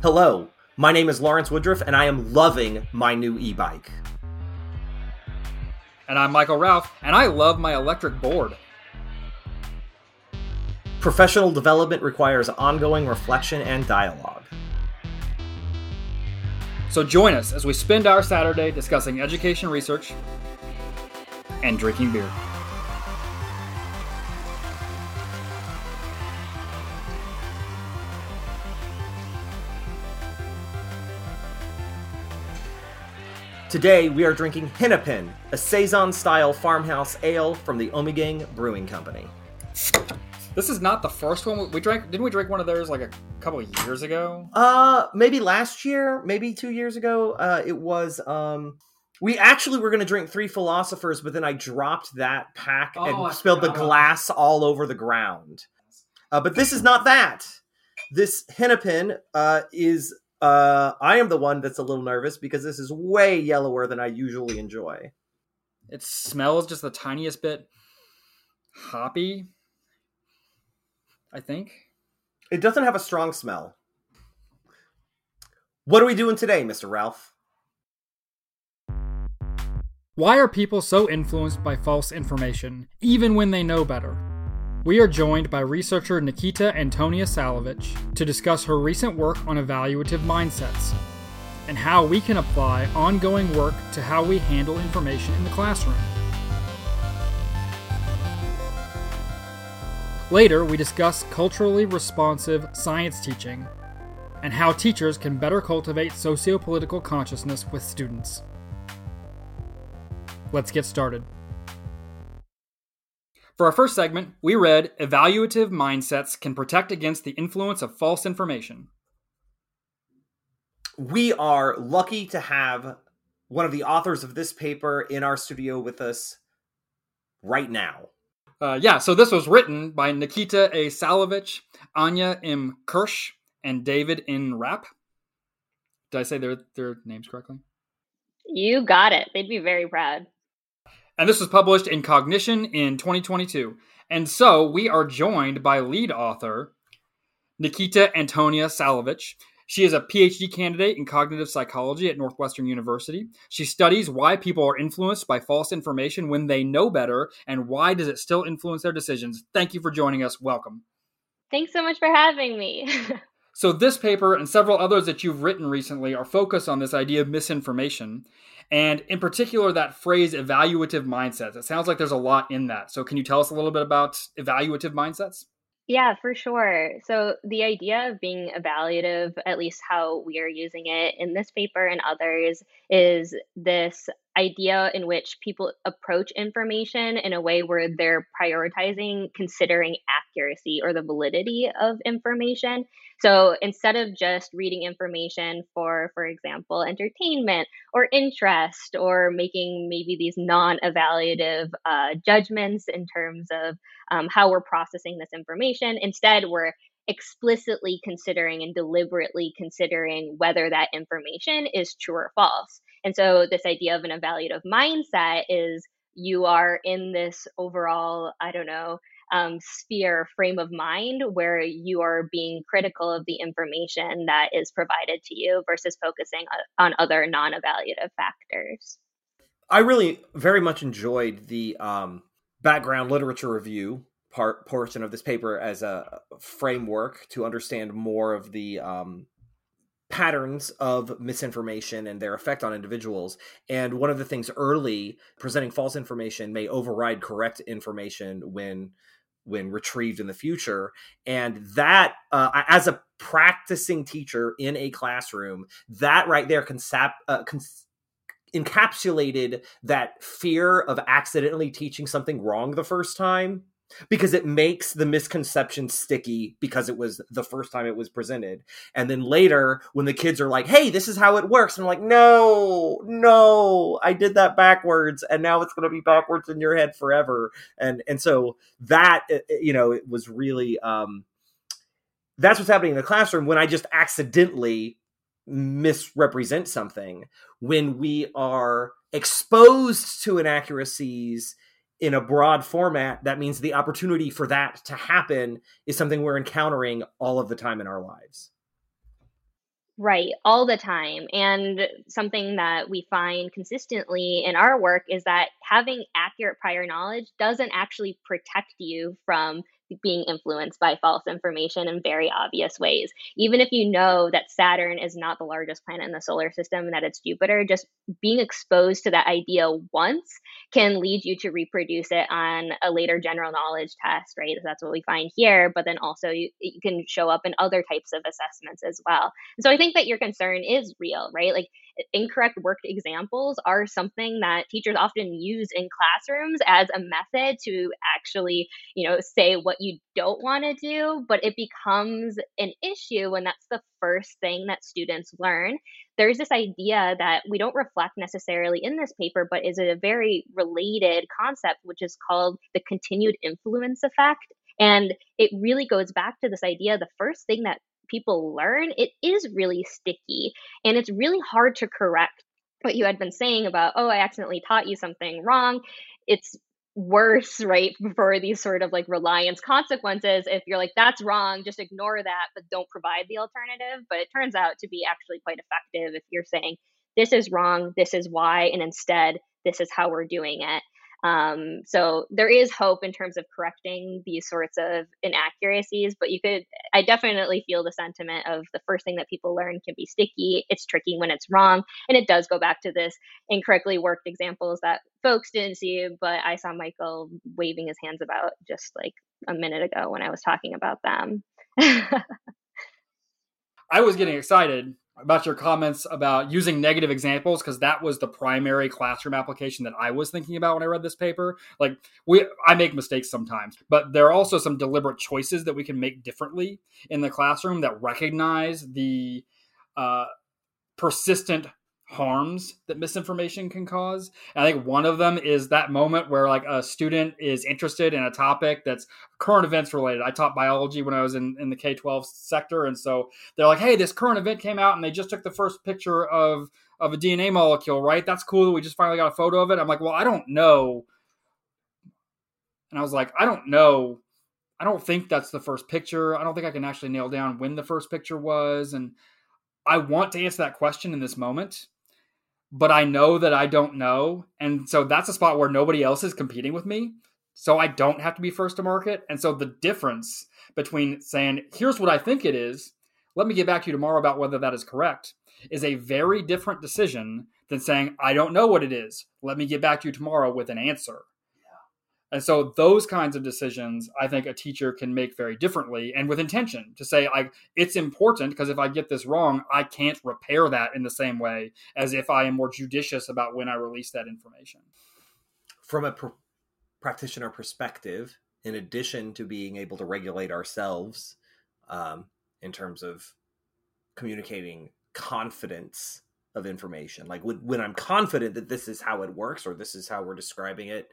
Hello, my name is Lawrence Woodruff, and I am loving my new e bike. And I'm Michael Ralph, and I love my electric board. Professional development requires ongoing reflection and dialogue. So join us as we spend our Saturday discussing education research and drinking beer. Today we are drinking Hennepin, a saison-style farmhouse ale from the Ommegang Brewing Company. This is not the first one we drank. Didn't we drink one of theirs like a couple of years ago? Uh, maybe last year, maybe two years ago. Uh, it was. Um, we actually were going to drink three philosophers, but then I dropped that pack Oh, and I spilled the glass all over the ground. Uh, but this is not that. This Hennepin uh, is. Uh, I am the one that's a little nervous because this is way yellower than I usually enjoy. It smells just the tiniest bit hoppy. I think. It doesn't have a strong smell. What are we doing today, Mr. Ralph? Why are people so influenced by false information, even when they know better? We are joined by researcher Nikita Antonia Salovich to discuss her recent work on evaluative mindsets and how we can apply ongoing work to how we handle information in the classroom. Later, we discuss culturally responsive science teaching and how teachers can better cultivate sociopolitical consciousness with students. Let's get started. For our first segment, we read Evaluative Mindsets Can Protect Against the Influence of False Information. We are lucky to have one of the authors of this paper in our studio with us right now. Uh, yeah, so this was written by Nikita A. Salovich, Anya M. Kirsch, and David N. Rapp. Did I say their, their names correctly? You got it. They'd be very proud. And this was published in Cognition in 2022. And so we are joined by lead author Nikita Antonia Salovich. She is a PhD candidate in cognitive psychology at Northwestern University. She studies why people are influenced by false information when they know better and why does it still influence their decisions. Thank you for joining us. Welcome. Thanks so much for having me. So, this paper and several others that you've written recently are focused on this idea of misinformation, and in particular, that phrase evaluative mindsets. It sounds like there's a lot in that. So, can you tell us a little bit about evaluative mindsets? yeah, for sure. So, the idea of being evaluative, at least how we are using it in this paper and others, is this idea in which people approach information in a way where they're prioritizing considering accuracy or the validity of information. So instead of just reading information for, for example, entertainment or interest or making maybe these non evaluative uh, judgments in terms of um, how we're processing this information, instead, we're explicitly considering and deliberately considering whether that information is true or false. And so, this idea of an evaluative mindset is you are in this overall, I don't know, um, sphere frame of mind where you are being critical of the information that is provided to you versus focusing on other non evaluative factors. I really very much enjoyed the um, background literature review part portion of this paper as a framework to understand more of the um, patterns of misinformation and their effect on individuals. And one of the things early presenting false information may override correct information when when retrieved in the future and that uh, as a practicing teacher in a classroom that right there consap- uh, cons- encapsulated that fear of accidentally teaching something wrong the first time because it makes the misconception sticky because it was the first time it was presented. And then later, when the kids are like, hey, this is how it works, and I'm like, no, no, I did that backwards, and now it's going to be backwards in your head forever. And and so that you know, it was really um, that's what's happening in the classroom when I just accidentally misrepresent something when we are exposed to inaccuracies in a broad format that means the opportunity for that to happen is something we're encountering all of the time in our lives Right, all the time. And something that we find consistently in our work is that having accurate prior knowledge doesn't actually protect you from being influenced by false information in very obvious ways. Even if you know that Saturn is not the largest planet in the solar system and that it's Jupiter, just being exposed to that idea once can lead you to reproduce it on a later general knowledge test, right? That's what we find here. But then also you, you can show up in other types of assessments as well. So I think that your concern is real, right? Like incorrect worked examples are something that teachers often use in classrooms as a method to actually, you know, say what you don't want to do, but it becomes an issue when that's the first thing that students learn. There's this idea that we don't reflect necessarily in this paper, but is a very related concept, which is called the continued influence effect. And it really goes back to this idea the first thing that people learn, it is really sticky and it's really hard to correct what you had been saying about, oh, I accidentally taught you something wrong. It's worse, right, for these sort of like reliance consequences. If you're like, that's wrong, just ignore that, but don't provide the alternative. But it turns out to be actually quite effective if you're saying, this is wrong, this is why, and instead, this is how we're doing it. Um, so there is hope in terms of correcting these sorts of inaccuracies, but you could, I definitely feel the sentiment of the first thing that people learn can be sticky. It's tricky when it's wrong. And it does go back to this incorrectly worked examples that folks didn't see, but I saw Michael waving his hands about just like a minute ago when I was talking about them. I was getting excited about your comments about using negative examples because that was the primary classroom application that I was thinking about when I read this paper. Like we I make mistakes sometimes, but there are also some deliberate choices that we can make differently in the classroom that recognize the uh, persistent harms that misinformation can cause. And I think one of them is that moment where like a student is interested in a topic that's current events related. I taught biology when I was in, in the K 12 sector. And so they're like, hey, this current event came out and they just took the first picture of, of a DNA molecule, right? That's cool. That we just finally got a photo of it. I'm like, well, I don't know. And I was like, I don't know. I don't think that's the first picture. I don't think I can actually nail down when the first picture was. And I want to answer that question in this moment but I know that I don't know. And so that's a spot where nobody else is competing with me. So I don't have to be first to market. And so the difference between saying, here's what I think it is, let me get back to you tomorrow about whether that is correct, is a very different decision than saying, I don't know what it is. Let me get back to you tomorrow with an answer. And so those kinds of decisions, I think a teacher can make very differently and with intention to say, like it's important because if I get this wrong, I can't repair that in the same way as if I am more judicious about when I release that information. From a pr- practitioner perspective, in addition to being able to regulate ourselves um, in terms of communicating confidence of information, like when, when I'm confident that this is how it works or this is how we're describing it,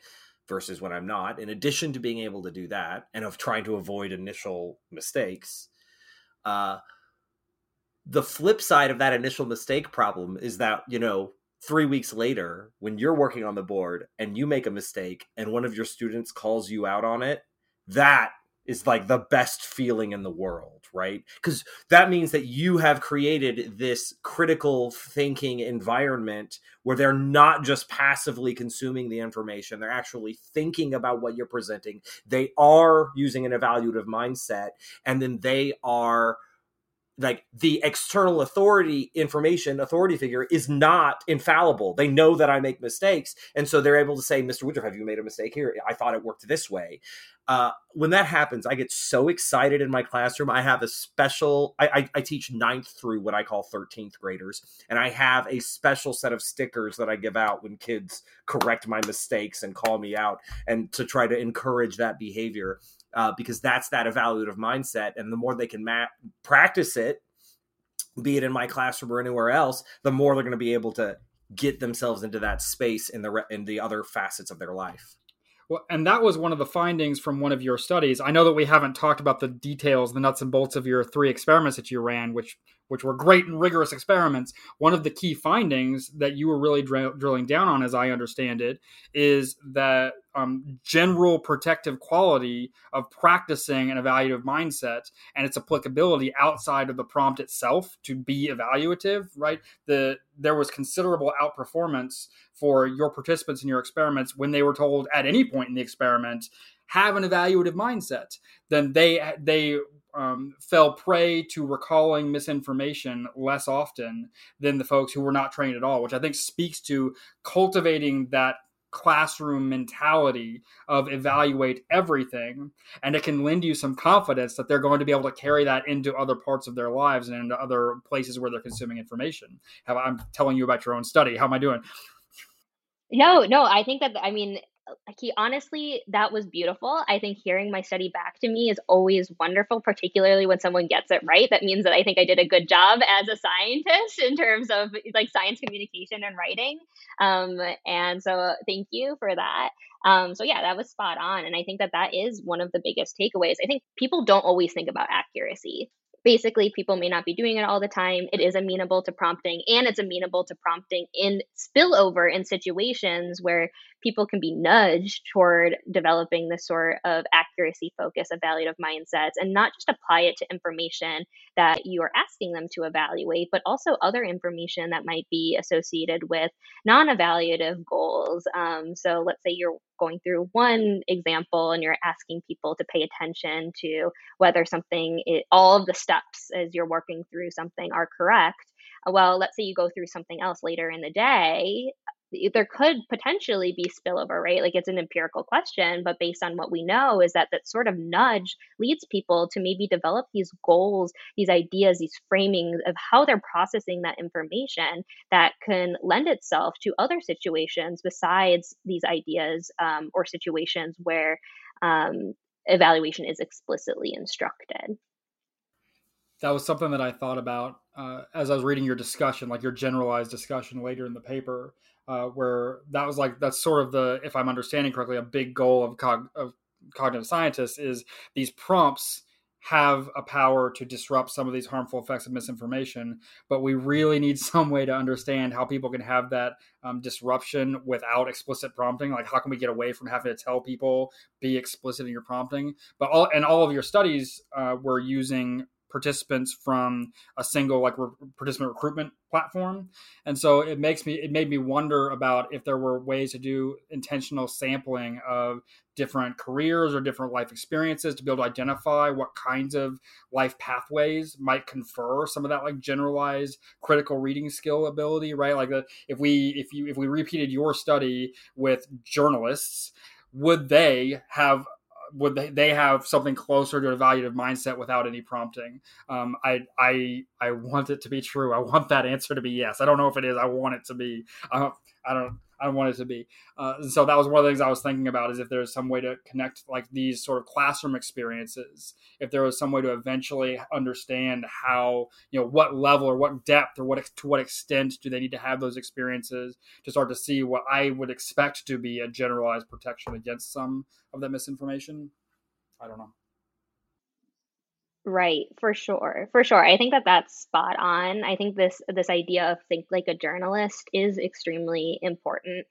versus when I'm not. In addition to being able to do that and of trying to avoid initial mistakes, uh, the flip side of that initial mistake problem is that, you know, three weeks later, when you're working on the board and you make a mistake and one of your students calls you out on it, that is like the best feeling in the world, right? Because that means that you have created this critical thinking environment where they're not just passively consuming the information, they're actually thinking about what you're presenting. They are using an evaluative mindset, and then they are like the external authority information authority figure is not infallible they know that i make mistakes and so they're able to say mr woodruff have you made a mistake here i thought it worked this way uh, when that happens i get so excited in my classroom i have a special I, I, I teach ninth through what i call 13th graders and i have a special set of stickers that i give out when kids correct my mistakes and call me out and to try to encourage that behavior uh, because that's that evaluative mindset. And the more they can ma- practice it, be it in my classroom or anywhere else, the more they're going to be able to get themselves into that space in the re- in the other facets of their life. Well, and that was one of the findings from one of your studies. I know that we haven't talked about the details, the nuts and bolts of your three experiments that you ran, which which were great and rigorous experiments. One of the key findings that you were really dr- drilling down on, as I understand it, is that um, general protective quality of practicing an evaluative mindset and its applicability outside of the prompt itself to be evaluative, right? The there was considerable outperformance for your participants in your experiments when they were told at any point in the experiment have an evaluative mindset. Then they they um, fell prey to recalling misinformation less often than the folks who were not trained at all, which I think speaks to cultivating that classroom mentality of evaluate everything and it can lend you some confidence that they're going to be able to carry that into other parts of their lives and into other places where they're consuming information. How i'm telling you about your own study. How am i doing? No no i think that i mean he honestly that was beautiful. I think hearing my study back to me is always wonderful particularly when someone gets it right. That means that i think i did a good job as a scientist in terms of like science communication and writing. Um, and so thank you for that. Um, so yeah that was spot on and i think that that is one of the biggest takeaways. I think people don't always think about accuracy. Basically people may not be doing it all the time. It is amenable to prompting and it's amenable to prompting in spillover in situations where people can be nudged toward developing this sort of accuracy focus evaluative mindsets and not just apply it to information that you are asking them to evaluate but also other information that might be associated with non-evaluative goals. Um, so let's say you're going through one example and you're asking people to pay attention to whether something it, all of the steps as you're working through something are correct. Well let's say you go through something else later in the day there could potentially be spillover, right? Like it's an empirical question, but based on what we know is that that sort of nudge leads people to maybe develop these goals, these ideas, these framings of how they're processing that information that can lend itself to other situations besides these ideas um, or situations where um, evaluation is explicitly instructed that was something that I thought about uh, as I was reading your discussion, like your generalized discussion later in the paper, uh, where that was like that's sort of the, if I'm understanding correctly, a big goal of, cog- of cognitive scientists is these prompts have a power to disrupt some of these harmful effects of misinformation, but we really need some way to understand how people can have that um, disruption without explicit prompting. Like, how can we get away from having to tell people be explicit in your prompting? But all and all of your studies uh, were using participants from a single like re- participant recruitment platform. And so it makes me it made me wonder about if there were ways to do intentional sampling of different careers or different life experiences to be able to identify what kinds of life pathways might confer some of that like generalized critical reading skill ability right? Like if we if you if we repeated your study with journalists would they have would they, they have something closer to an evaluative mindset without any prompting? Um, I I I want it to be true. I want that answer to be yes. I don't know if it is. I want it to be. I I don't. I want it to be. Uh, so that was one of the things I was thinking about is if there's some way to connect like these sort of classroom experiences, if there was some way to eventually understand how, you know, what level or what depth or what to what extent do they need to have those experiences to start to see what I would expect to be a generalized protection against some of that misinformation. I don't know. Right, for sure. For sure. I think that that's spot on. I think this this idea of think like a journalist is extremely important.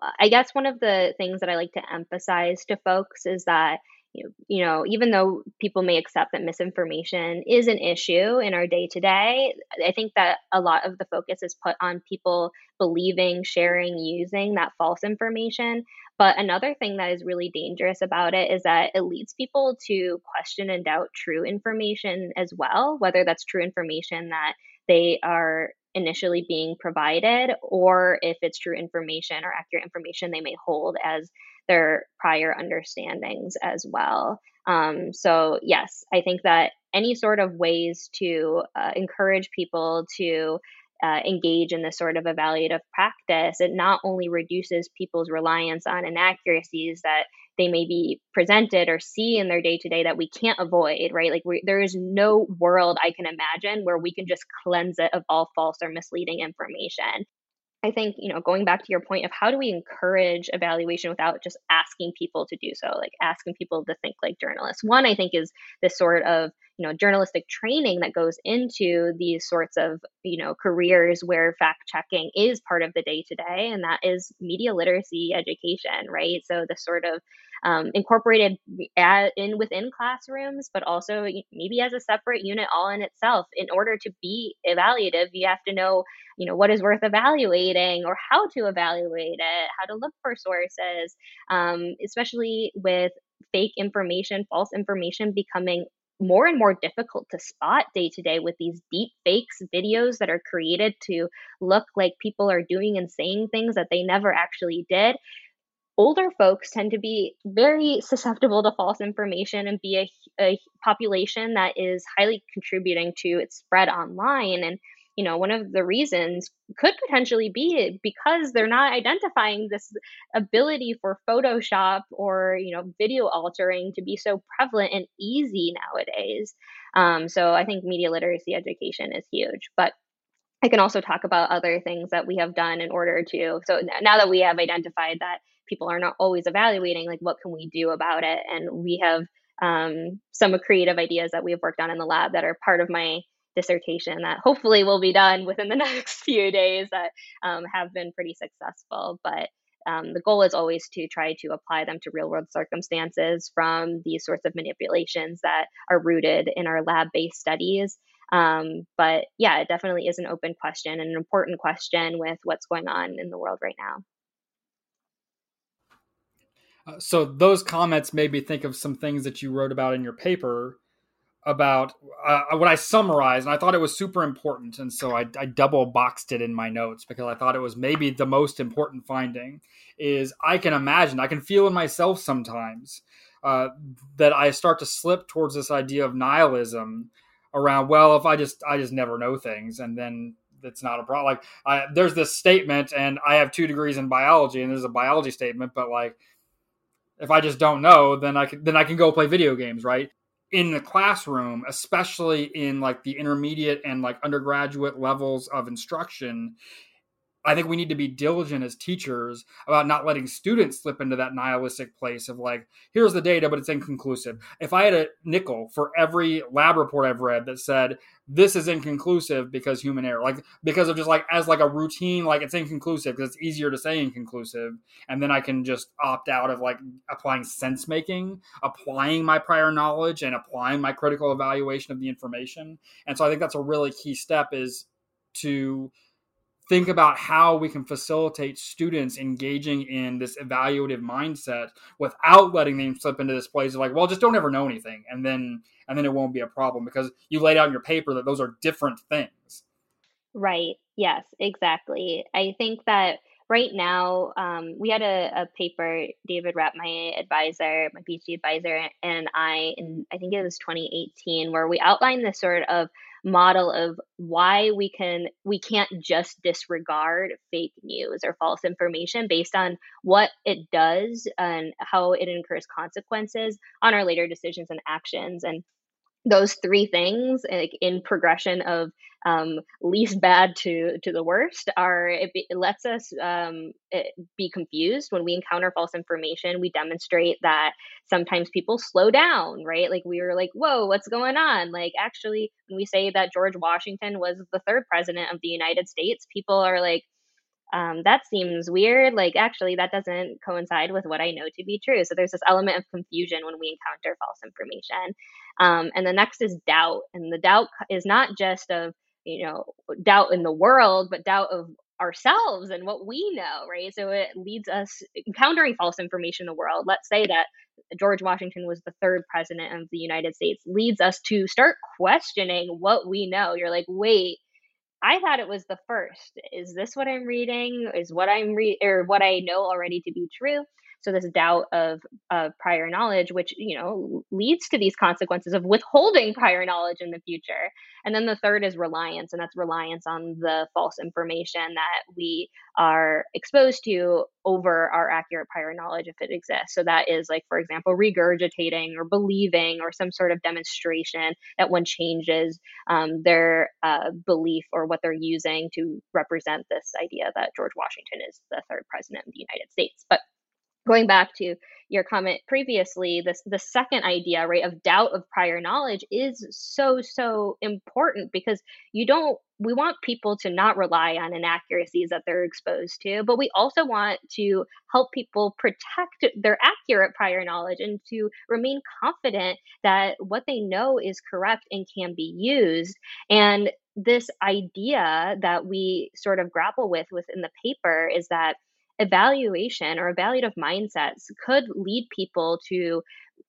Uh, I guess one of the things that I like to emphasize to folks is that you know, you know, even though people may accept that misinformation is an issue in our day to day, I think that a lot of the focus is put on people believing, sharing, using that false information. But another thing that is really dangerous about it is that it leads people to question and doubt true information as well, whether that's true information that they are initially being provided or if it's true information or accurate information they may hold as their prior understandings as well. Um, so, yes, I think that any sort of ways to uh, encourage people to uh, engage in this sort of evaluative practice, it not only reduces people's reliance on inaccuracies that they may be presented or see in their day to day that we can't avoid, right? Like, we, there is no world I can imagine where we can just cleanse it of all false or misleading information I think, you know, going back to your point of how do we encourage evaluation without just asking people to do so, like asking people to think like journalists. One, I think, is this sort of, you know, journalistic training that goes into these sorts of, you know, careers where fact checking is part of the day to day, and that is media literacy education, right? So the sort of um, incorporated at, in within classrooms, but also maybe as a separate unit all in itself. In order to be evaluative, you have to know, you know, what is worth evaluating or how to evaluate it, how to look for sources, um, especially with fake information, false information becoming more and more difficult to spot day to day with these deep fakes videos that are created to look like people are doing and saying things that they never actually did older folks tend to be very susceptible to false information and be a, a, population that is highly contributing to its spread online and you know one of the reasons could potentially be because they're not identifying this ability for photoshop or you know video altering to be so prevalent and easy nowadays um, so i think media literacy education is huge but I can also talk about other things that we have done in order to. So now that we have identified that people are not always evaluating like what can we do about it? And we have um, some creative ideas that we've worked on in the lab that are part of my dissertation that hopefully will be done within the next few days that um, have been pretty successful. But um, the goal is always to try to apply them to real world circumstances from these sorts of manipulations that are rooted in our lab based studies. Um, but yeah, it definitely is an open question and an important question with what's going on in the world right now. Uh, so those comments made me think of some things that you wrote about in your paper about uh, what I summarized, and I thought it was super important, and so I, I, double boxed it in my notes because I thought it was maybe the most important finding. Is I can imagine, I can feel in myself sometimes uh, that I start to slip towards this idea of nihilism around. Well, if I just I just never know things, and then it's not a problem. Like I, there's this statement, and I have two degrees in biology, and there's a biology statement, but like if I just don't know, then I can then I can go play video games, right? In the classroom, especially in like the intermediate and like undergraduate levels of instruction, I think we need to be diligent as teachers about not letting students slip into that nihilistic place of like, here's the data, but it's inconclusive. If I had a nickel for every lab report I've read that said this is inconclusive because human error, like because of just like as like a routine, like it's inconclusive because it's easier to say inconclusive, and then I can just opt out of like applying sense making, applying my prior knowledge, and applying my critical evaluation of the information. And so I think that's a really key step is to think about how we can facilitate students engaging in this evaluative mindset without letting them slip into this place of like, well, just don't ever know anything, and then and then it won't be a problem because you laid out in your paper that those are different things. Right. Yes. Exactly. I think that right now um, we had a, a, paper david rapp my advisor my phd advisor and i in i think it was 2018 where we outlined this sort of model of why we can we can't just disregard fake news or false information based on what it does and how it incurs consequences on our later decisions and actions. And those three things like in progression of um, least bad to to the worst are it, it lets us um, it be confused when we encounter false information we demonstrate that sometimes people slow down right like we were like whoa what's going on like actually when we say that george washington was the third president of the united states people are like um, that seems weird. Like, actually, that doesn't coincide with what I know to be true. So there's this element of confusion when we encounter false information. Um, and the next is doubt. And the doubt is not just of, you know, doubt in the world, but doubt of ourselves and what we know, right? So it leads us encountering false information in the world. Let's say that George Washington was the third president of the United States, leads us to start questioning what we know. You're like, wait, I thought it was the first. Is this what I'm reading? Is what I'm read or what I know already to be true? So this doubt of of prior knowledge, which you know leads to these consequences of withholding prior knowledge in the future. And then the third is reliance, and that's reliance on the false information that we are exposed to over our accurate prior knowledge if it exists. So that is like, for example, regurgitating or believing or some sort of demonstration that one changes um, their uh, belief or what they're using to represent this idea that George Washington is the third president of the United States. But going back to your comment previously this the second idea right of doubt of prior knowledge is so so important because you don't we want people to not rely on inaccuracies that they're exposed to but we also want to help people protect their accurate prior knowledge and to remain confident that what they know is correct and can be used. And this idea that we sort of grapple with within the paper is that evaluation or evaluative mindsets could lead people to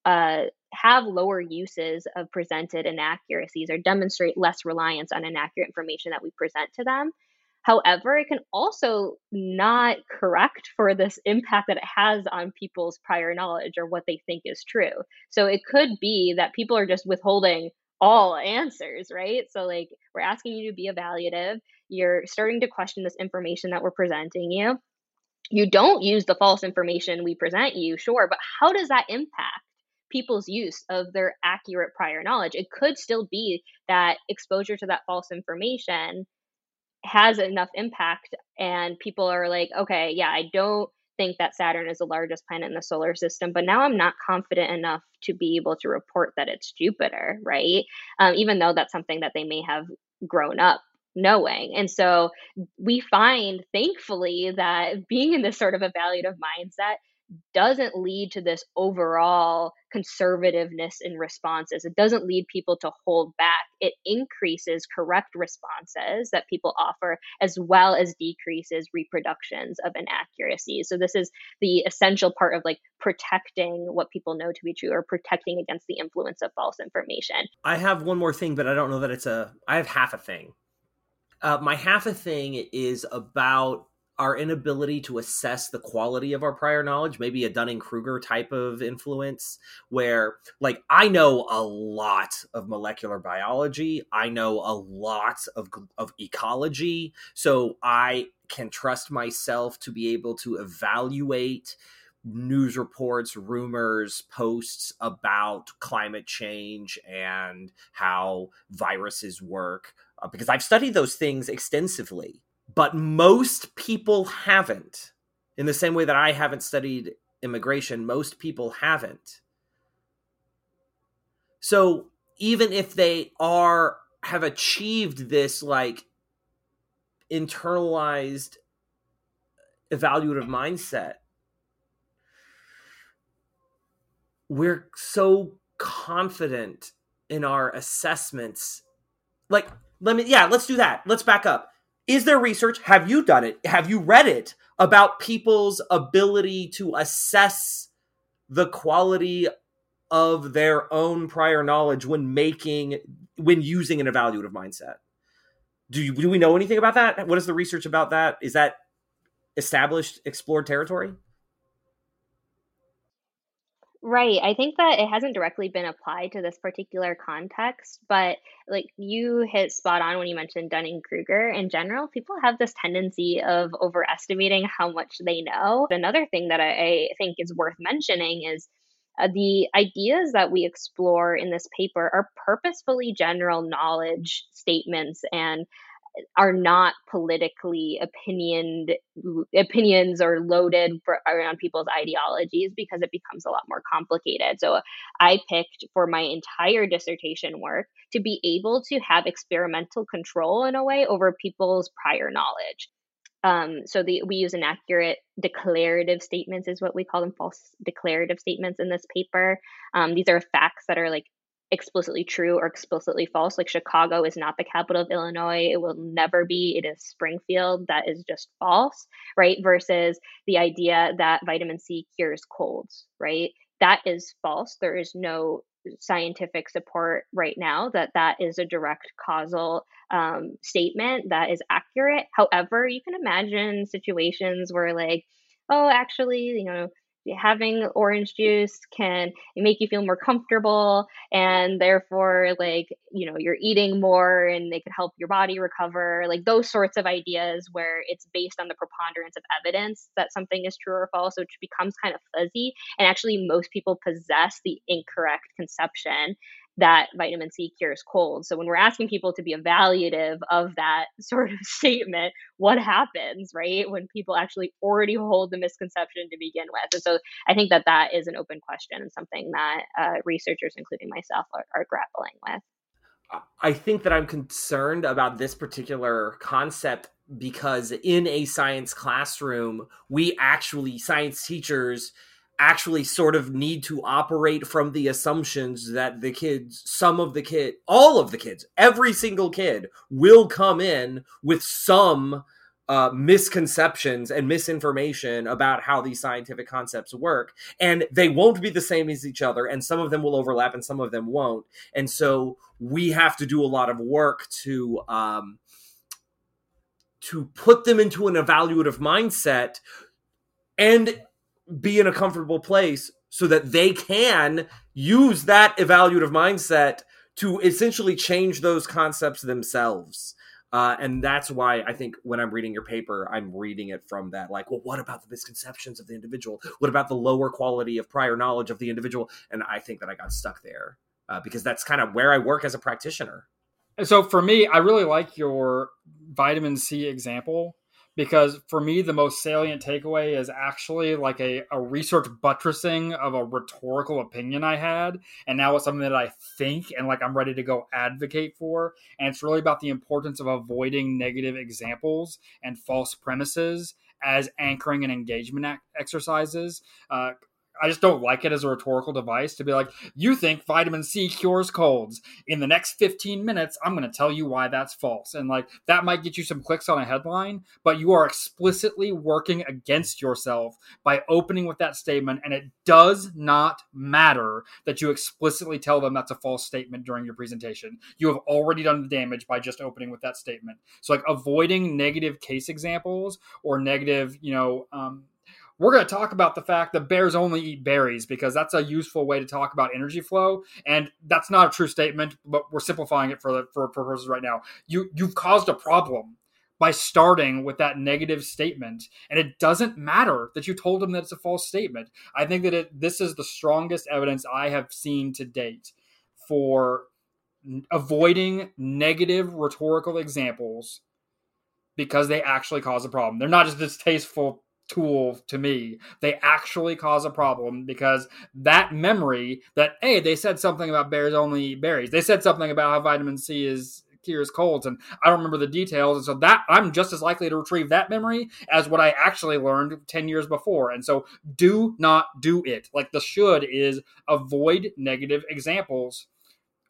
uh, have lower uses of presented inaccuracies or demonstrate less reliance on inaccurate information that we present to them. However, it can also not correct for this impact that it has on people's prior knowledge or what they think is true. So it could be that people are just withholding all answers, right? So, like, we're asking you to be evaluative. You're starting to question this information that we're presenting you you don't use the false information we present you, sure, but how does that impact people's use of their accurate prior knowledge? It could still be that exposure to that false information has enough impact, and people are like, okay, yeah, I don't think that Saturn is the largest planet in the solar system, but now I'm not confident enough to be able to report that it's Jupiter, right? Um, even though that's something that they may have grown up knowing. And so we find, thankfully, that being in this sort of evaluative mindset doesn't lead to this overall conservativeness in responses. It doesn't lead people to hold back. It increases correct responses that people offer, as well as decreases reproductions of inaccuracies. So, this is the essential part of like protecting what people know to be true or protecting against the influence of false information. I have one more thing, but I don't know that it's a, I have half a thing. Uh, my half a thing is about our inability to assess the quality of our prior knowledge, maybe a Dunning Kruger type of influence, where, like, I know a lot of molecular biology, I know a lot of, of ecology, so I can trust myself to be able to evaluate news reports, rumors, posts about climate change and how viruses work uh, because I've studied those things extensively, but most people haven't. In the same way that I haven't studied immigration, most people haven't. So even if they are have achieved this like internalized evaluative mindset, we're so confident in our assessments. Like let me yeah let's do that. Let's back up. Is there research? Have you done it? Have you read it about people's ability to assess the quality of their own prior knowledge when making when using an evaluative mindset? Do you do we know anything about that? What is the research about that? Is that established explored territory Right. I think that it hasn't directly been applied to this particular context, but like you hit spot on when you mentioned Dunning Kruger in general. People have this tendency of overestimating how much they know. Another thing that I, I think is worth mentioning is uh, the ideas that we explore in this paper are purposefully general knowledge statements and are not politically opinioned opinions or loaded for, around people's ideologies because it becomes a lot more complicated. So I picked for my entire dissertation work to be able to have experimental control in a way over people's prior knowledge. Um, so the we use inaccurate declarative statements is what we call them false declarative statements in this paper. Um, these are facts that are like explicitly true or explicitly false. Like Chicago is not the capital of Illinois. It will never be. It is Springfield. That is just false, right? Versus the idea that vitamin C cures colds, right? That is false. There is no scientific support right now that that is a direct causal um, statement that is accurate. However, you can imagine situations where, like, oh, actually, you know, having orange juice can make you feel more comfortable and therefore like you know you're eating more and it could help your body recover like those sorts of ideas where it's based on the preponderance of evidence that something is true or false which becomes kind of fuzzy and actually most people possess the incorrect conception that vitamin C cures cold. So when we're asking people to be evaluative of that sort of statement, what happens, right? When people actually already hold the misconception to begin with. And so I think that that is an open question and something that uh, researchers, including myself, are, are grappling with. I think that I'm concerned about this particular concept because in a science classroom, we actually, science teachers, actually sort of need to operate from the assumptions that the kids, some of the kid, all of the kids, every single kid will come in with some uh, misconceptions and misinformation about how these scientific concepts work. And they won't be the same as each other. And some of them will overlap and some of them won't. And so we have to do a lot of work to, um, to put them into an evaluative mindset and be in a comfortable place so that they can use that evaluative mindset to essentially change those concepts themselves. Uh, and that's why I think when I'm reading your paper, I'm reading it from that, like, well, what about the misconceptions of the individual? What about the lower quality of prior knowledge of the individual? And I think that I got stuck there uh, because that's kind of where I work as a practitioner. So for me, I really like your vitamin C example because for me the most salient takeaway is actually like a, a research buttressing of a rhetorical opinion i had and now it's something that i think and like i'm ready to go advocate for and it's really about the importance of avoiding negative examples and false premises as anchoring and engagement exercises uh, I just don't like it as a rhetorical device to be like, you think vitamin C cures colds. In the next 15 minutes, I'm going to tell you why that's false. And like that might get you some clicks on a headline, but you are explicitly working against yourself by opening with that statement. And it does not matter that you explicitly tell them that's a false statement during your presentation. You have already done the damage by just opening with that statement. So like avoiding negative case examples or negative, you know, um, we're going to talk about the fact that bears only eat berries because that's a useful way to talk about energy flow. And that's not a true statement but we're simplifying it for the for purposes right now. You you've caused a problem by starting with that negative statement and it doesn't matter that you told them that it's a false statement. I think that it, this is the strongest evidence i have seen to date for avoiding negative rhetorical examples because they actually cause a problem. They're not just distasteful tool to me. They actually cause a problem because that memory that hey, they said something about bears only berries. They said something about how vitamin C is cures colds and I don't remember the details and so that I'm just as likely to retrieve that memory as what I actually learned 10 years before and so do not do it like the should is avoid negative examples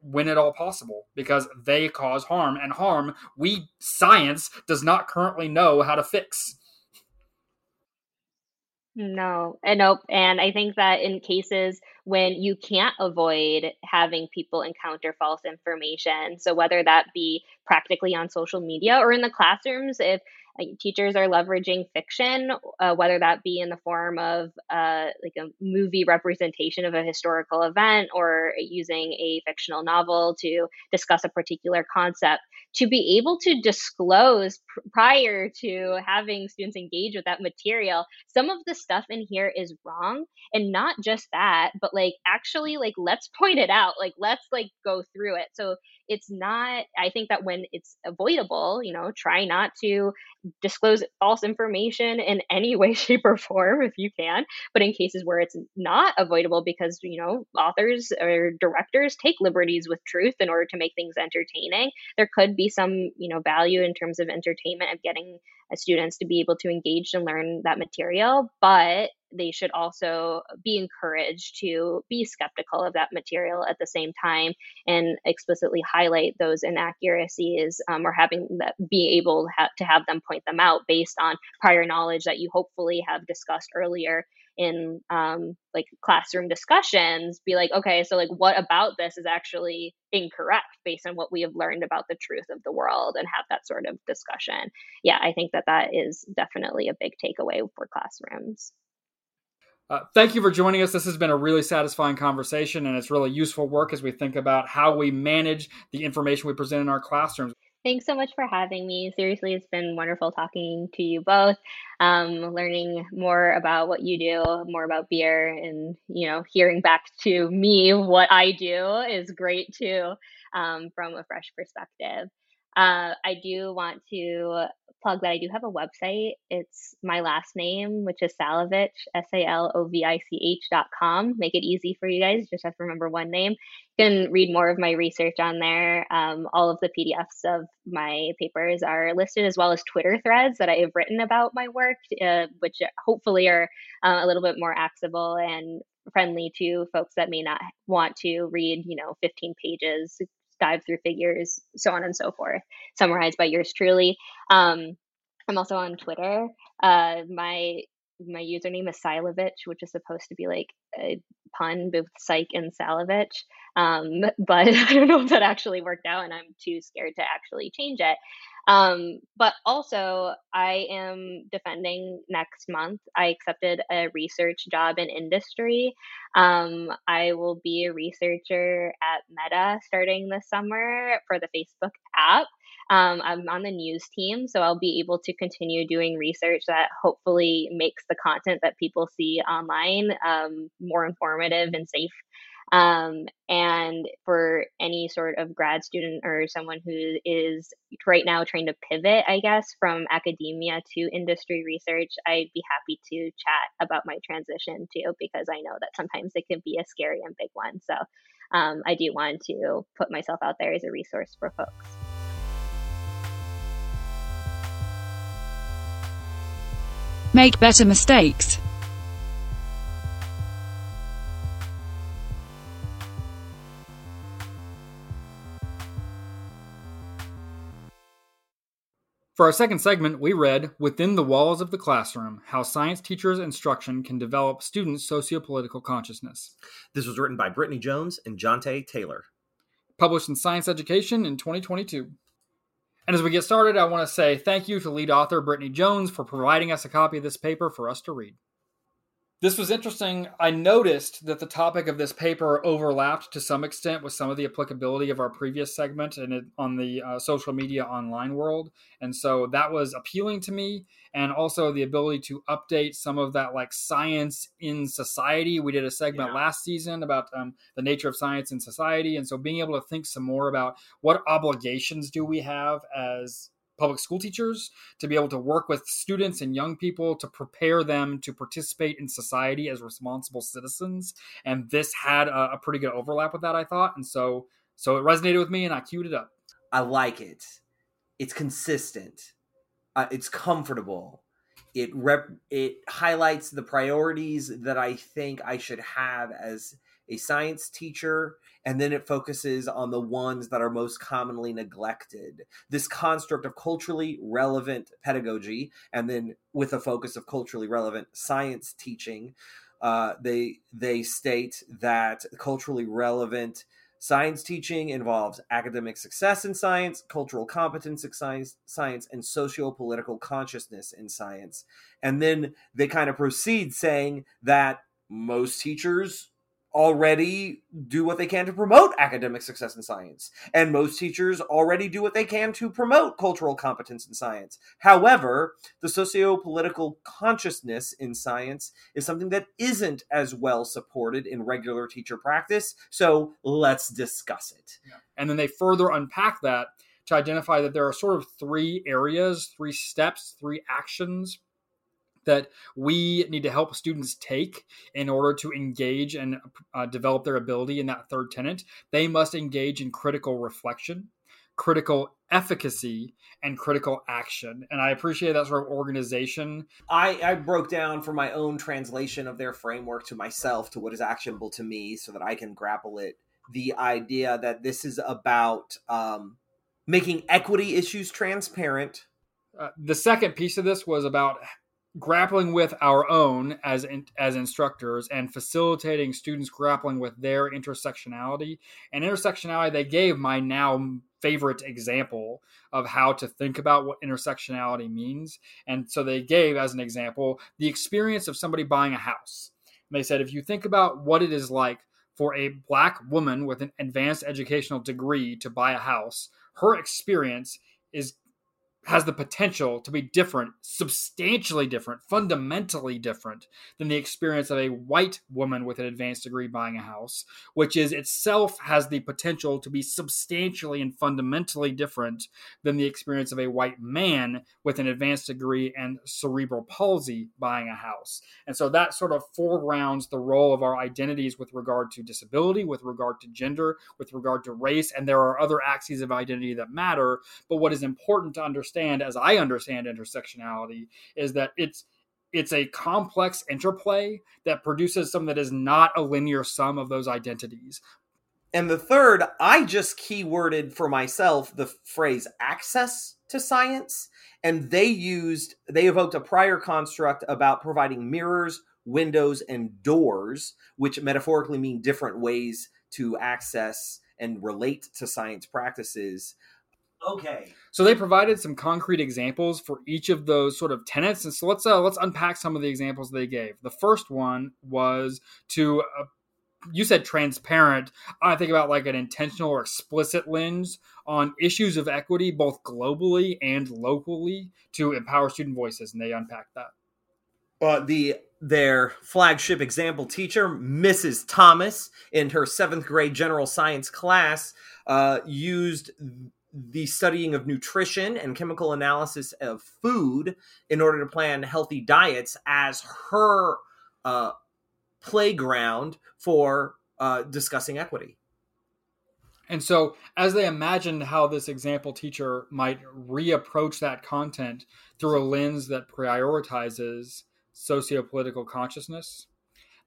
when at all possible because they cause harm and harm we science does not currently know how to fix no, and nope. And I think that in cases when you can't avoid having people encounter false information, so whether that be practically on social media or in the classrooms, if teachers are leveraging fiction, uh, whether that be in the form of uh, like a movie representation of a historical event or using a fictional novel to discuss a particular concept, to be able to disclose pr- prior to having students engage with that material, some of the stuff in here is wrong. And not just that, but like actually, like, let's point it out. Like, let's like go through it. So it's not, I think that when it's avoidable, you know, try not to disclose false information in any way, shape, or form if you can. But in cases where it's not avoidable because, you know, authors or directors take liberties with truth in order to make things entertaining, there could be some, you know, value in terms of entertainment of getting students to be able to engage and learn that material. But they should also be encouraged to be skeptical of that material at the same time and explicitly highlight those inaccuracies um, or having that be able to have them point them out based on prior knowledge that you hopefully have discussed earlier in um, like classroom discussions be like okay so like what about this is actually incorrect based on what we have learned about the truth of the world and have that sort of discussion yeah i think that that is definitely a big takeaway for classrooms Uh, thank you for joining us. This has been a really satisfying conversation, and it's really useful work as we think about how we manage the information we present in our classrooms. Thanks so much for having me. Seriously, it's been wonderful talking to you both, um, learning more about what you do, more about beer, and you know, hearing back to me what I do is great too, um, from a fresh perspective. Uh, I do want to plug that I do have a website. It's my last name, which is Salovich, S A L O V I C H dot com. Make it easy for you guys. Just have to remember one name. You can read more of my research on there. Um, all of the PDFs of my papers are listed, as well as Twitter threads that I have written about my work, uh, which hopefully are uh, a little bit more accessible and friendly to folks that may not want to read, you know, 15 pages dive through figures, so on and so forth, summarized by yours truly. Um, I'm also on Twitter. Uh, my my username is Silovich, which is supposed to be like a pun with psych and Salovich. Um, but I don't know if that actually worked out, and I'm too scared to actually change it. Um, but also, I am defending next month. I accepted a research job in industry. Um, I will be a researcher at Meta starting this summer for the Facebook app. Um, I'm on the news team, so I'll be able to continue doing research that hopefully makes the content that people see online um, more informative and safe um, and for any sort of grad student or someone who is right now trying to pivot, I guess, from academia to industry research, I'd be happy to chat about my transition too, because I know that sometimes it can be a scary and big one. So um, I do want to put myself out there as a resource for folks. Make better mistakes. For our second segment, we read Within the Walls of the Classroom How Science Teachers' Instruction Can Develop Students' Sociopolitical Consciousness. This was written by Brittany Jones and Jonte Taylor. Published in Science Education in 2022. And as we get started, I want to say thank you to lead author Brittany Jones for providing us a copy of this paper for us to read. This was interesting. I noticed that the topic of this paper overlapped to some extent with some of the applicability of our previous segment and it, on the uh, social media online world. And so that was appealing to me. And also the ability to update some of that, like science in society. We did a segment yeah. last season about um, the nature of science in society. And so being able to think some more about what obligations do we have as public school teachers to be able to work with students and young people to prepare them to participate in society as responsible citizens. And this had a, a pretty good overlap with that i thought. And so so it resonated with me and i queued it up. I like it. It's consistent. Uh, it's comfortable. It rep it highlights the priorities that i think i should have as a science teacher, and then it focuses on the ones that are most commonly neglected. This construct of culturally relevant pedagogy, and then with a focus of culturally relevant science teaching, uh, they they state that culturally relevant science teaching involves academic success in science, cultural competence in science, science, and socio-political consciousness in science. And then they kind of proceed saying that most teachers already do what they can to promote academic success in science. And most teachers already do what they can to promote cultural competence in science. However, the socio political consciousness in science is something that isn't as well supported in regular teacher practice. So let's discuss it. Yeah. And then they further unpack that to identify that there are sort of three areas, three steps, three actions that we need to help students take in order to engage and uh, develop their ability in that third tenant. They must engage in critical reflection, critical efficacy, and critical action. And I appreciate that sort of organization. I, I broke down for my own translation of their framework to myself to what is actionable to me so that I can grapple it. The idea that this is about um, making equity issues transparent. Uh, the second piece of this was about grappling with our own as in, as instructors and facilitating students grappling with their intersectionality and intersectionality they gave my now favorite example of how to think about what intersectionality means. And so they gave as an example the experience of somebody buying a house. They said if you think about what it is like for a black woman with an advanced educational degree to buy a house, her experience is has the potential to be different, substantially different, fundamentally different than the experience of a white woman with an advanced degree buying a house, which is itself has the potential to be substantially and fundamentally different than the experience of a white man with an advanced degree and cerebral palsy buying a house. And so that sort of foregrounds the role of our identities with regard to disability, with regard to gender, with regard to race, and there are other axes of identity that matter. But what is important to understand understand, as I understand intersectionality, is that it's it's a complex interplay that produces something that is not a linear sum of those identities. And the third, I just keyworded for myself the phrase access to science. And they used, they evoked a prior construct about providing mirrors, windows, and doors, which metaphorically mean different ways to access and relate to science practices. Okay. So they provided some concrete examples for each of those sort of tenets, and so let's uh, let's unpack some of the examples they gave. The first one was to uh, you said transparent. I think about like an intentional or explicit lens on issues of equity, both globally and locally, to empower student voices, and they unpacked that. Uh, the their flagship example teacher, Mrs. Thomas, in her seventh grade general science class, uh, used the studying of nutrition and chemical analysis of food in order to plan healthy diets as her uh, playground for uh, discussing equity. And so, as they imagined how this example teacher might reapproach that content through a lens that prioritizes sociopolitical consciousness,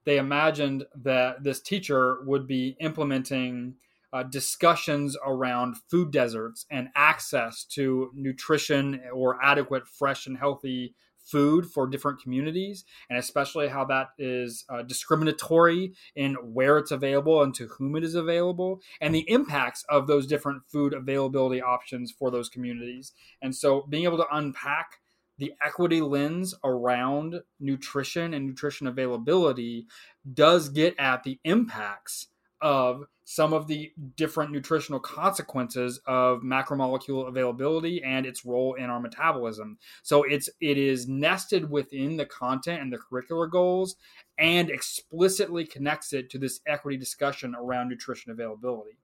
they imagined that this teacher would be implementing uh, discussions around food deserts and access to nutrition or adequate, fresh, and healthy food for different communities, and especially how that is uh, discriminatory in where it's available and to whom it is available, and the impacts of those different food availability options for those communities. And so, being able to unpack the equity lens around nutrition and nutrition availability does get at the impacts of some of the different nutritional consequences of macromolecule availability and its role in our metabolism. So it's it is nested within the content and the curricular goals and explicitly connects it to this equity discussion around nutrition availability.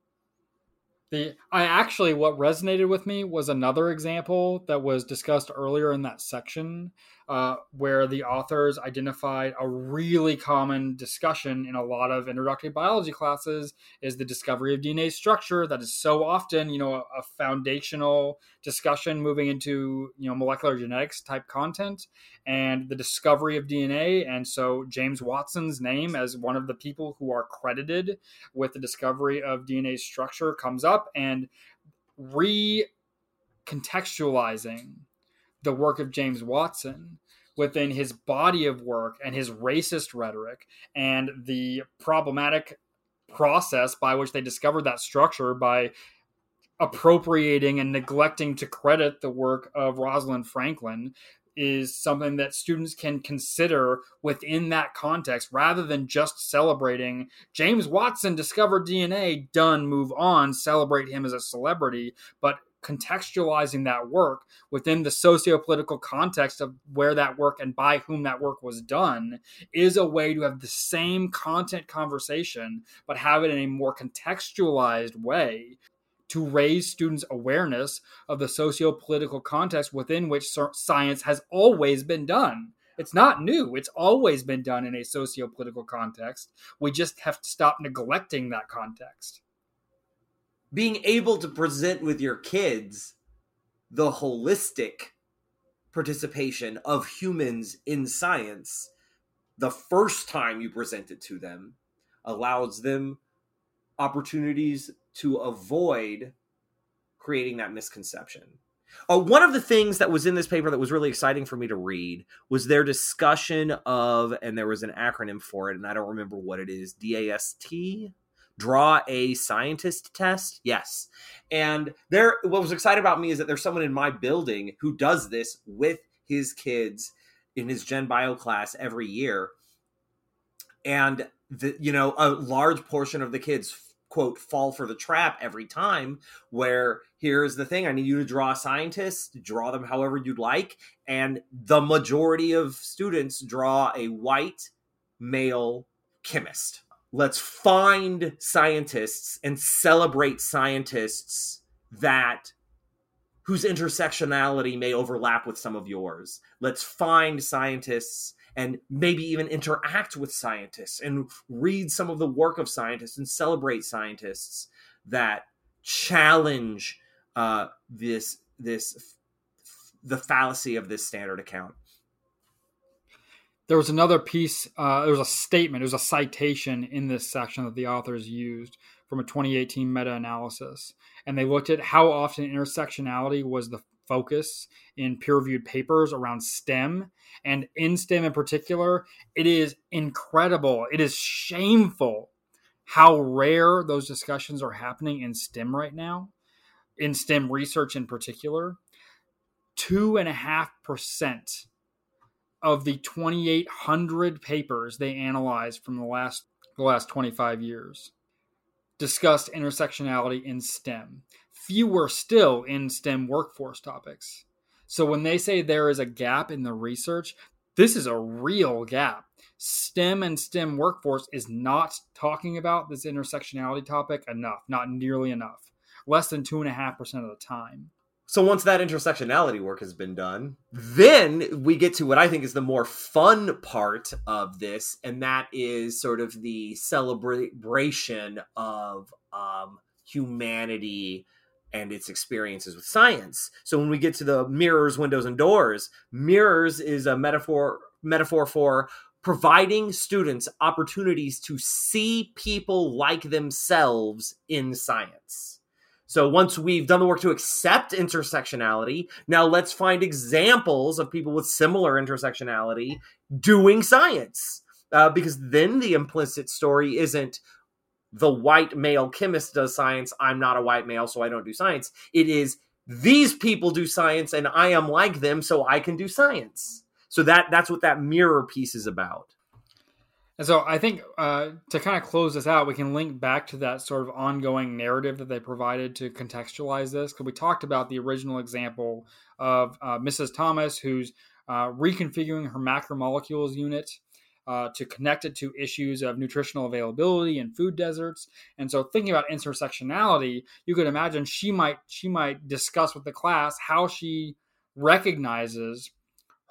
The I actually what resonated with me was another example that was discussed earlier in that section uh, where the authors identified a really common discussion in a lot of introductory biology classes is the discovery of DNA structure. That is so often, you know, a, a foundational discussion moving into you know molecular genetics type content and the discovery of DNA. And so James Watson's name as one of the people who are credited with the discovery of DNA structure comes up and recontextualizing the work of James Watson within his body of work and his racist rhetoric and the problematic process by which they discovered that structure by appropriating and neglecting to credit the work of Rosalind Franklin is something that students can consider within that context rather than just celebrating James Watson discovered DNA, done, move on, celebrate him as a celebrity, but contextualizing that work within the socio-political context of where that work and by whom that work was done is a way to have the same content conversation but have it in a more contextualized way to raise students awareness of the socio-political context within which science has always been done. It's not new. It's always been done in a socio-political context. We just have to stop neglecting that context being able to present with your kids the holistic participation of humans in science the first time you present it to them allows them opportunities to avoid creating that misconception. Uh, one of the things that was in this paper that was really exciting for me to read was their discussion of, and there was an acronym for it, and I don't remember what it is DAST, draw a scientist test? Yes. And there what was excited about me is that there's someone in my building who does this with his kids in his gen bio class every year. And the you know a large portion of the kids quote fall for the trap every time where here's the thing i need you to draw scientists draw them however you'd like. And the majority of students draw a white male chemist let's find scientists and celebrate scientists that whose intersectionality may overlap with some of yours let's find scientists and maybe even interact with scientists and read some of the work of scientists and celebrate scientists that challenge uh, this this the fallacy of this standard account. There was another piece. Uh, there was a statement. It was a citation in this section that the authors used from a 2018 meta-analysis, and they looked at how often intersectionality was the focus in peer reviewed papers around STEM and in STEM in particular. It is incredible. It is shameful how rare those discussions are happening in STEM right now, in STEM research in particular. Two and a half percent of the 2,800 papers they analyzed from the last the last 25 years discussed intersectionality in STEM fewer still in STEM workforce topics. So when they say there is a gap in the research, this is a real gap. STEM and STEM workforce is not talking about this intersectionality topic enough, not nearly enough, less than 2.5% of the time. So once that intersectionality work has been done, then we get to what I think is the more fun part of this, and that is sort of the celebration of um, humanity and its experiences with science. So when we get to the mirrors, windows, and doors, mirrors is a metaphor metaphor for providing students opportunities to see people like themselves in science. So once we've done the work to accept intersectionality, now let's find examples of people with similar intersectionality doing science. Uh, because then the implicit story isn't the white male chemist does science. I'm not a white male, so I don't do science. It is these people do science and I am like them, so I can do science. So that that's what that mirror piece is about. And so I think uh, to kind of close this out, we can link back to that sort of ongoing narrative that they provided to contextualize this. Because we talked about the original example of uh, Mrs. Thomas, who's uh, reconfiguring her macromolecules unit uh, to connect it to issues of nutritional availability and food deserts. And so, thinking about intersectionality, you could imagine she might she might discuss with the class how she recognizes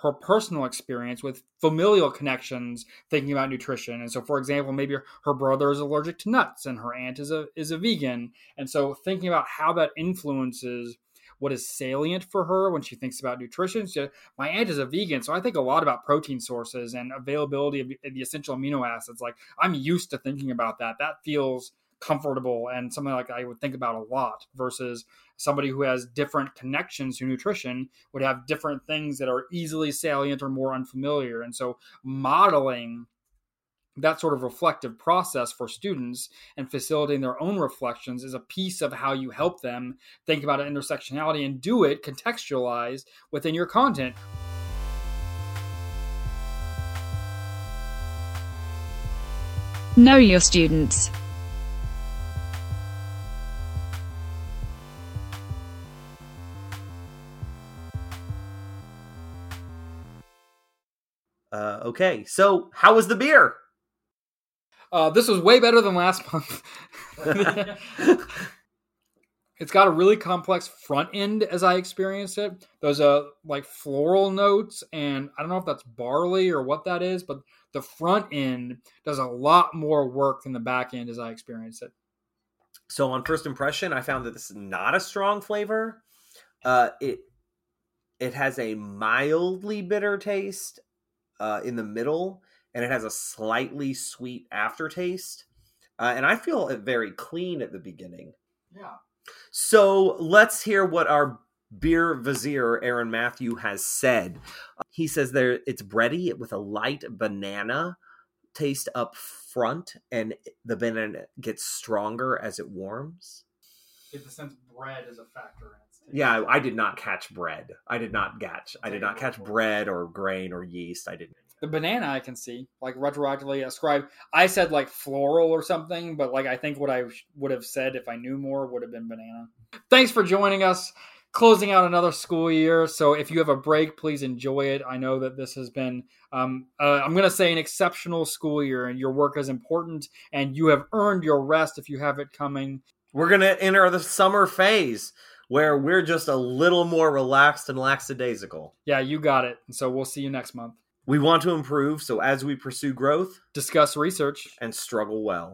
her personal experience with familial connections thinking about nutrition and so for example maybe her brother is allergic to nuts and her aunt is a is a vegan and so thinking about how that influences what is salient for her when she thinks about nutrition. She, my aunt is a vegan, so I think a lot about protein sources and availability of the essential amino acids. Like I'm used to thinking about that. That feels comfortable and something like I would think about a lot versus somebody who has different connections to nutrition would have different things that are easily salient or more unfamiliar. And so modeling that sort of reflective process for students and facilitating their own reflections is a piece of how you help them think about intersectionality and do it contextualized within your content. Know your students. Uh, okay, so how was the beer? Uh, this was way better than last month. it's got a really complex front end as I experienced it. There's a like floral notes, and I don't know if that's barley or what that is, but the front end does a lot more work than the back end as I experienced it. So on first impression, I found that this is not a strong flavor. Uh, it it has a mildly bitter taste uh, in the middle and it has a slightly sweet aftertaste. Uh, and I feel it very clean at the beginning. Yeah. So let's hear what our beer vizier Aaron Matthew has said. He says there it's bready with a light banana taste up front, and the banana gets stronger as it warms. In the sense, bread is a factor in it. Yeah, I did not catch bread. I did not catch. I did not catch bread or grain or yeast. I didn't. The banana I can see, like retroactively ascribe. I said like floral or something, but like I think what I would have said if I knew more would have been banana. Thanks for joining us. Closing out another school year. So if you have a break, please enjoy it. I know that this has been, um, uh, I'm going to say, an exceptional school year, and your work is important, and you have earned your rest if you have it coming. We're going to enter the summer phase where we're just a little more relaxed and lackadaisical. Yeah, you got it. So we'll see you next month. We want to improve, so as we pursue growth, discuss research, and struggle well.